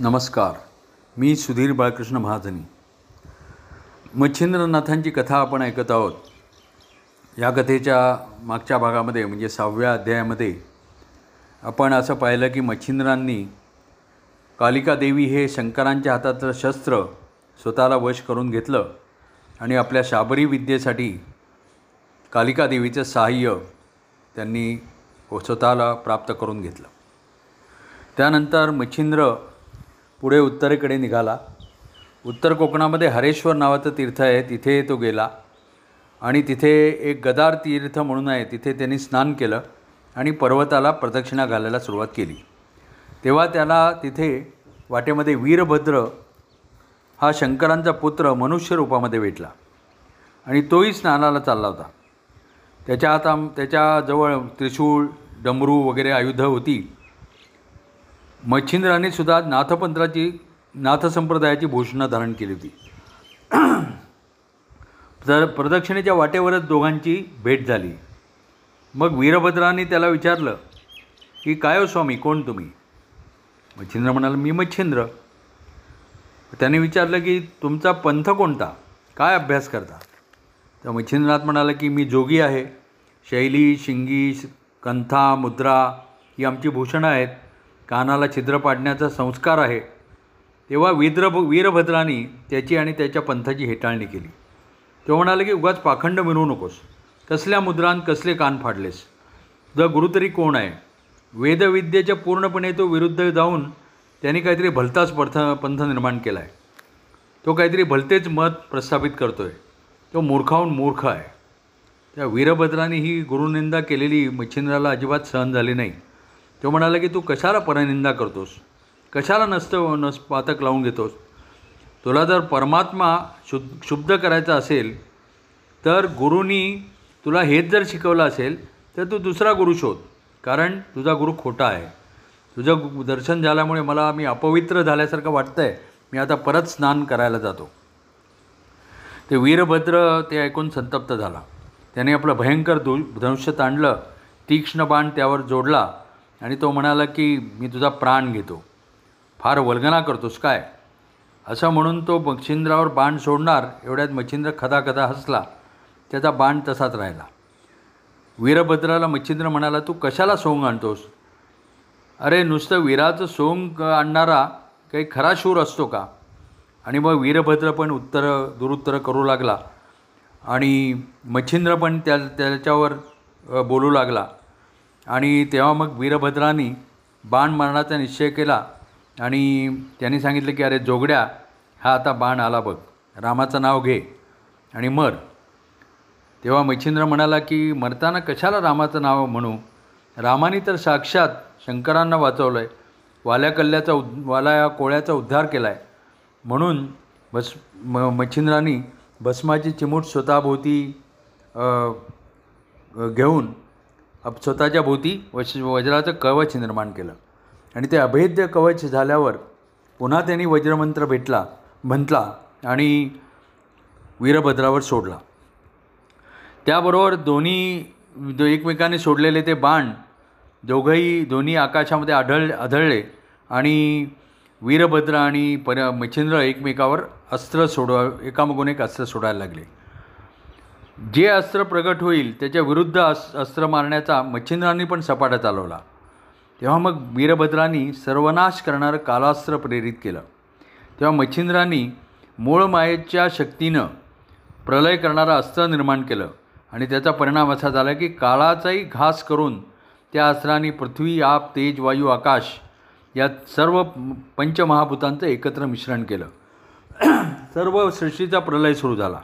नमस्कार. मी सुधीर बाळकृष्ण महाजनी. मच्छिंद्रनाथांची कथा आपण ऐकत आहोत. या कथेच्या मागच्या भागामध्ये म्हणजे सहाव्या अध्यायामध्ये आपण असं पाहिलं की मच्छिंद्रांनी कालिका देवी हे शंकरांच्या हातातलं शस्त्र स्वतःला वश करून घेतलं आणि आपल्या शाबरी विद्येसाठी कालिका देवीचं सहाय्य त्यांनी स्वतःला प्राप्त करून घेतलं. त्यानंतर मच्छिंद्र पुढे उत्तरेकडे निघाला. उत्तर कोकणामध्ये हरेश्वर नावाचं तीर्थ आहे तिथे तो गेला. आणि तिथे एक गदार तीर्थ म्हणून आहे तिथे त्यांनी स्नान केलं आणि पर्वताला प्रदक्षिणा घालायला सुरुवात केली. तेव्हा त्याला तिथे वाटेमध्ये वीरभद्र हा शंकरांचा पुत्र मनुष्य रूपामध्ये भेटला आणि तोही स्नानाला चालला होता. त्याच्या आता त्याच्याजवळ त्रिशूळ डमरू वगैरे आयुधं होती. मच्छिंद्राने सुद्धा नाथपंथाची नाथसंप्रदायाची भूषणा भूषणं धारण केली होती. तर प्रदक्षिणेच्या वाटेवरच दोघांची भेट झाली. मग वीरभद्राने त्याला विचारलं की काय हो स्वामी कोण तुम्ही? मच्छिंद्र म्हणाला मी मच्छिंद्र. त्याने विचारलं की तुमचा पंथ कोणता? काय अभ्यास करता? तर मच्छिंद्रनाथ म्हणाला की मी जोगी आहे. शैली शिंगी कंथा मुद्रा ही आमची भूषणं आहेत. कानाला छिद्र पाडण्याचा संस्कार आहे तेव्हा वीद्र वीरभद्रानी त्याची आणि त्याच्या पंथाची हेटाळणी केली. तो म्हणाला की उगाच पाखंड मिळवू नकोस. कसल्या मुद्रांत कसले कान फाडलेस? तुझा गुरु तरी कोण आहे? वेदविद्येच्या पूर्णपणे तो विरुद्ध जाऊन त्यांनी काहीतरी भलताच पथ पंथ निर्माण केला आहे तो काहीतरी भलतेच मत प्रस्थापित करतो आहे तो मूर्खाहून मूर्ख आहे. त्या वीरभद्राने ही गुरुनिंदा केलेली मच्छिंद्राला अजिबात सहन झाली नाही. तो म्हणाला की तू कशाला परनिंदा करतोस? कशाला नसतं नस पातक लावून घेतोस? तुला जर परमात्मा शुद्ध शुद्ध करायचा असेल तर गुरुनी तुला हेच जर शिकवलं असेल तर तू दुसरा गुरु शोध कारण तुझा गुरु खोटा आहे. तुझं दर्शन झाल्यामुळे मला मी अपवित्र झाल्यासारखं वाटतं आहे मी आता परत स्नान करायला जातो. ते वीरभद्र ते ऐकून संतप्त झाला. त्याने आपलं भयंकर दु धनुष्य ताणलं तीक्ष्ण बाण त्यावर जोडला. आणि तो म्हणाला की मी तुझा प्राण घेतो. फार वल्गना करतोस काय? असं म्हणून तो मच्छिंद्रावर बाण सोडणार एवढ्यात मच्छिंद्र खदा खदा हसला. त्याचा बाण तसाच राहिला. वीरभद्राला मच्छिंद्र म्हणाला तू कशाला सोंग आणतोस? अरे नुसतं वीराचं सोंग आणणारा काही खरा शूर असतो का? आणि मग वीरभद्र पण उत्तर दुरुत्तर करू लागला. आणि मच्छिंद्र पण त्या त्याच्यावर बोलू लागला. आणि तेव्हा मग वीरभद्रानी बाण मारण्याचा निश्चय केला आणि त्यांनी सांगितलं की अरे जोगड्या हा आता बाण आला बघ रामाचं नाव घे आणि मर. तेव्हा मच्छिंद्र म्हणाला की मरताना कशाला रामाचं नाव म्हणू? रामाने तर साक्षात शंकरांना वाचवलं आहे वाल्या कल्ल्याचा उद वाल्या कोळ्याचा उद्धार केला आहे म्हणून भस् म मच्छिंद्रांनी भस्माची चिमूट स्वतःभोवती घेऊन स्वतःच्या भोवती वश वज्राचं कवच निर्माण केलं. आणि ते अभेद्य कवच झाल्यावर पुन्हा त्यांनी वज्रमंत्र भेटला म्हटला आणि वीरभद्रावर सोडला. त्याबरोबर दोन्ही एकमेकांनी सोडलेले ते बाण दोघंही दोन्ही आकाशामध्ये आढळ आढळले आणि वीरभद्र आणि पर मच्छिंद्र एकमेकावर अस्त्र सोडवा एकामागून एक अस्त्र सोडायला लागले. जे अस्त्र प्रगट होईल त्याच्या विरुद्ध अस अस्त्र मारण्याचा मच्छिंद्रांनी पण सपाटा चालवला. तेव्हा मग वीरभद्रांनी सर्वनाश करणारं कालास्त्र प्रेरित केलं. तेव्हा मच्छिंद्रांनी मूळ मायेच्या शक्तीनं प्रलय करणारं अस्त्र निर्माण केलं आणि त्याचा परिणाम असा झाला की काळाचाही घास करून त्या अस्त्राने पृथ्वी आप तेज वायू आकाश या सर्व पंचमहाभूतांचं एकत्र मिश्रण केलं. सर्व सृष्टीचा प्रलय सुरू झाला.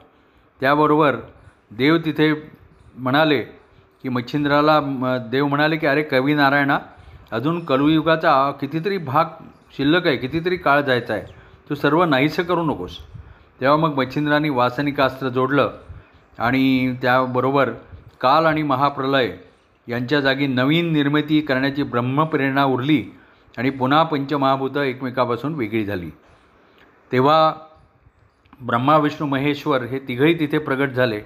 त्याबरोबर देव तिथे म्हणाले की मच्छिंद्राला म- देव म्हणाले की अरे कवी नारायणा अजून कलयुगाचा कितीतरी भाग शिल्लक आहे कितीतरी काळ जायचा आहे. तू सर्व नाहीसं करू नकोस. तेव्हा मग मच्छिंद्रांनी वासनिकास्त्र जोडलं आणि त्याबरोबर काल आणि महाप्रलय यांच्या जागी नवीन निर्मिती करण्याची ब्रह्मप्रेरणा उरली आणि पुन्हा पंचमहाभूतं एकमेकापासून वेगळी झाली. तेव्हा ब्रह्मा विष्णू महेश्वर हे तिघही तिथे प्रगट झाले.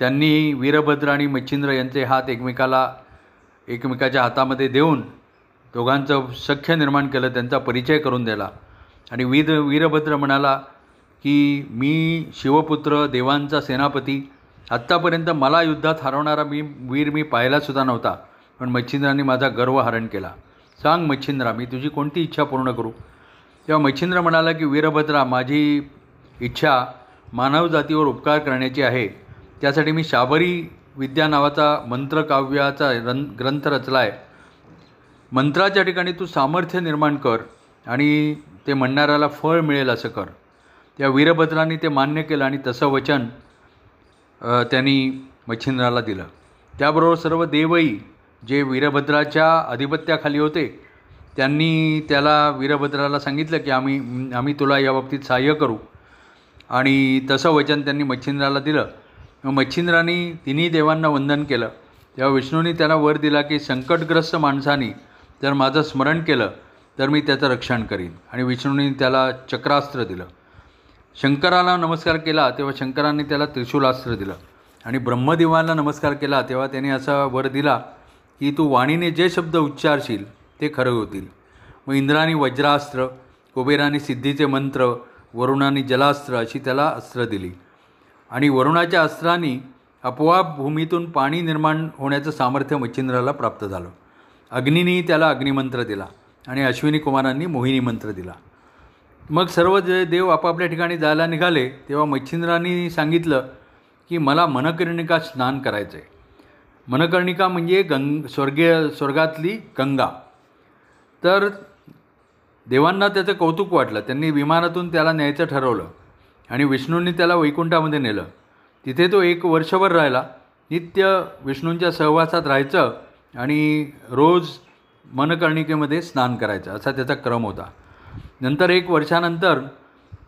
त्यांनी वीरभद्र आणि मच्छिंद्र यांचे हात एकमेकाला एकमेकाच्या हातामध्ये देऊन दोघांचं सख्य निर्माण केलं त्यांचा परिचय करून दिला. आणि वीर वीरभद्र म्हणाला की मी शिवपुत्र देवांचा सेनापती. आत्तापर्यंत मला युद्धात हरवणारा मी वीर मी पाहिलासुद्धा नव्हता पण मच्छिंद्रांनी माझा गर्व हरण केला. सांग मच्छिंद्रा मी तुझी कोणती इच्छा पूर्ण करू? तेव्हा मच्छिंद्र म्हणाला की वीरभद्रा माझी इच्छा मानवजातीवर उपकार करण्याची आहे. त्यासाठी मी शाबरी विद्या नावाचा मंत्रकाव्याचा रन ग्रंथ रचला आहे मंत्राच्या ठिकाणी तू सामर्थ्य निर्माण कर आणि ते म्हणणाऱ्याला फळ मिळेल असं कर. त्या वीरभद्रांनी ते मान्य केलं आणि तसं वचन त्यांनी मच्छिंद्राला दिलं. त्याबरोबर सर्व देवही जे वीरभद्राच्या अधिपत्याखाली होते त्यांनी त्याला वीरभद्राला सांगितलं की आम्ही आम्ही तुला या बाबतीत सहाय्य करू. आणि तसं वचन त्यांनी मच्छिंद्राला दिलं. मच्छिंद्राने तिन्ही देवांना वंदन केलं. तेव्हा विष्णूंनी त्याला वर दिला की संकटग्रस्त माणसानी जर माझं स्मरण केलं तर मी त्याचं रक्षण करीन. आणि विष्णूंनी त्याला चक्रास्त्र दिलं. शंकराला नमस्कार केला तेव्हा शंकरांनी त्याला त्रिशूलास्त्र दिलं. आणि ब्रह्मदेवाला नमस्कार केला तेव्हा त्याने असा वर दिला की तू वाणीने जे शब्द उच्चारशील ते खरं होतील. मग इंद्राने वज्रास्त्र कुबेराने सिद्धीचे मंत्र वरुणाने जलास्त्र अशी त्याला अस्त्र दिली. आणि वरुणाच्या अस्त्राने आपोआप भूमीतून पाणी निर्माण होण्याचं सामर्थ्य मच्छिंद्राला प्राप्त झालं. अग्निनी त्याला अग्निमंत्र दिला आणि अश्विनी कुमारांनी मोहिनी मंत्र दिला. मग सर्व जे देव आपापल्या ठिकाणी जायला निघाले तेव्हा मच्छिंद्रांनी सांगितलं की मला मनकर्णिका स्नान करायचं आहे मनकर्णिका म्हणजे गंग स्वर्गीय स्वर्गातली गंगा. तर देवांना त्याचं कौतुक वाटलं. त्यांनी विमानातून त्याला न्यायचं ठरवलं. आणि विष्णूंनी त्याला वैकुंठामध्ये नेलं. तिथे तो एक वर्षभर राहिला. नित्य विष्णूंच्या सहवासात राहायचं आणि रोज मनकर्णिकेमध्ये स्नान करायचं असा त्याचा क्रम होता. नंतर एक वर्षानंतर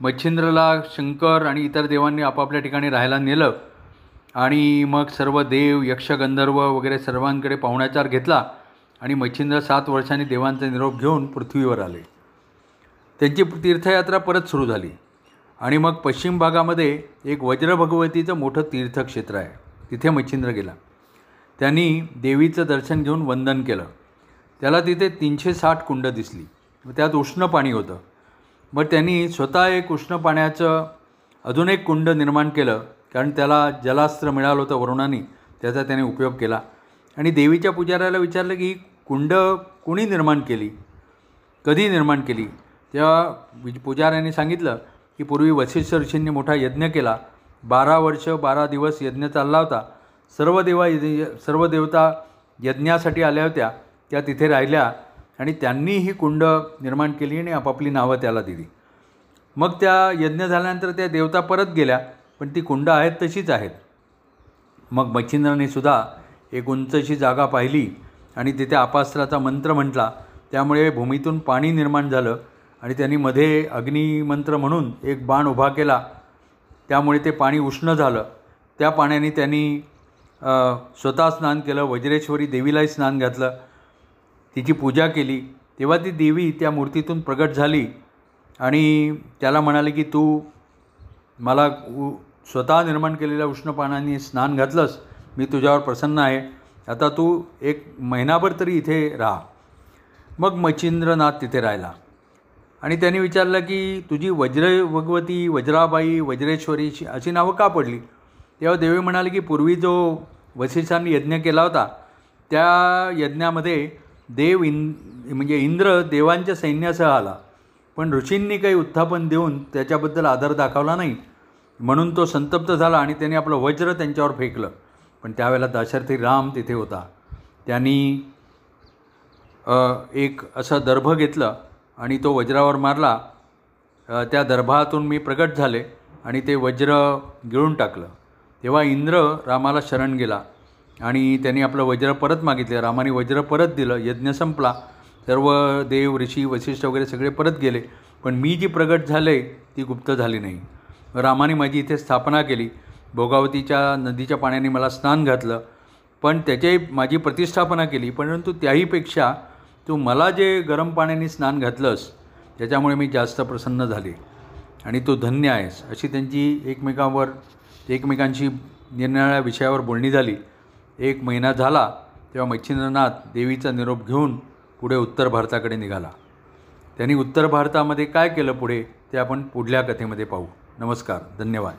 मच्छिंद्रला शंकर आणि इतर देवांनी आपापल्या ठिकाणी राहायला नेलं आणि मग सर्व देव यक्षगंधर्व वगैरे सर्वांकडे पाहुणाचार घेतला आणि मच्छिंद्र सात वर्षांनी देवांचा निरोप घेऊन पृथ्वीवर आले. त्यांची तीर्थयात्रा परत सुरू झाली. आणि मग पश्चिम भागामध्ये एक वज्रभगवतीचं मोठं तीर्थक्षेत्र आहे. तिथे मच्छिंद्र गेला. त्यांनी देवीचं दर्शन घेऊन वंदन केलं. त्याला तिथे तीनशे साठ कुंड दिसली. त्यात उष्ण पाणी होतं. मग त्यांनी स्वतः एक उष्ण पाण्याचं अजून एक कुंड निर्माण केलं. कारण त्याला जलास्त्र मिळालं होतं वरुणाने. त्याचा त्याने उपयोग केला. आणि देवीच्या पुजाऱ्याला विचारलं की ही कुंड कुणी निर्माण केली? कधी निर्माण केली? तेव्हा पुजाऱ्यांनी सांगितलं की पूर्वी वशिष्ठ ऋषींनी मोठा यज्ञ केला. बारा वर्ष बारा दिवस यज्ञ चालला होता. सर्व देवा सर्व देवता यज्ञासाठी आल्या होत्या. त्या तिथे राहिल्या आणि त्यांनी ही कुंड निर्माण केली आणि आपापली नावं त्याला दिली. मग त्या यज्ञ झाल्यानंतर त्या देवता परत गेल्या पण ती कुंड आहेत तशीच आहेत. मग मच्छिंद्राने सुद्धा एक उंचशी जागा पाहिली आणि तिथे आपास्त्राचा मंत्र म्हटला. त्यामुळे भूमीतून पाणी निर्माण झालं. आणि त्यांनी मध्ये अग्निमंत्र म्हणून एक बाण उभा केला. त्यामुळे ते पाणी उष्ण झालं. त्या पाण्याने त्यांनी स्वतः स्नान केलं वज्रेश्वरी देवीलाही स्नान घातलं. तिची पूजा केली. तेव्हा ती देवी त्या मूर्तीतून प्रगट झाली आणि त्याला म्हणाले की तू मला उ स्वतः निर्माण केलेल्या उष्ण पाण्याने स्नान घातलंस. मी तुझ्यावर प्रसन्न आहे. आता तू एक महिनाभर तरी इथे राहा. मग मच्छिंद्रनाथ तिथे राहिला. आणि त्यांनी विचारलं की तुझी वज्र भगवती वज्राबाई वज्रेश्वरी अशी नावं का पडली? तेव्हा देवी म्हणाले की पूर्वी जो वशिष्ठांनी यज्ञ केला होता त्या यज्ञामध्ये देव इंद म्हणजे इंद्र देवांच्या सैन्यासह आला. पण ऋषींनी काही उत्थापन देऊन त्याच्याबद्दल आदर दाखवला नाही. म्हणून तो संतप्त झाला आणि त्याने आपलं वज्र त्यांच्यावर फेकलं. पण त्यावेळेला दाशरथी राम तिथे होता. त्यांनी एक असं दर्भ घेतलं आणि तो वज्रावर मारला त्या दर्भातून मी प्रगट झाले आणि ते वज्र गिळून टाकलं. तेव्हा इंद्र रामाला शरण गेला आणि त्यांनी आपलं वज्र परत मागितले. रामाने वज्र परत दिलं यज्ञ संपला सर्व देव ऋषी वशिष्ठ वगैरे सगळे परत गेले. पण मी जी प्रगट झाले ती गुप्त झाली नाही. रामाने माझी इथे स्थापना केली. भोगावतीच्या नदीच्या पाण्याने मला स्नान घातलं. पण त्याचे माझी प्रतिष्ठापना केली. परंतु त्याहीपेक्षा तू मला जे गरम पाण्याने स्नान घातलंस त्याच्यामुळे मी जास्त प्रसन्न झाले. आणि तू धन्य आहेस अशी त्यांची एकमेकांवर एकमेकांशी निरनिराळ्या विषयावर बोलणी झाली. एक महिना झाला तेव्हा मच्छिंद्रनाथ देवीचा निरोप घेऊन पुढे उत्तर भारताकडे निघाला. त्यांनी उत्तर भारतामध्ये काय केलं पुढे ते आपण पुढल्या कथेमध्ये पाहू. नमस्कार धन्यवाद.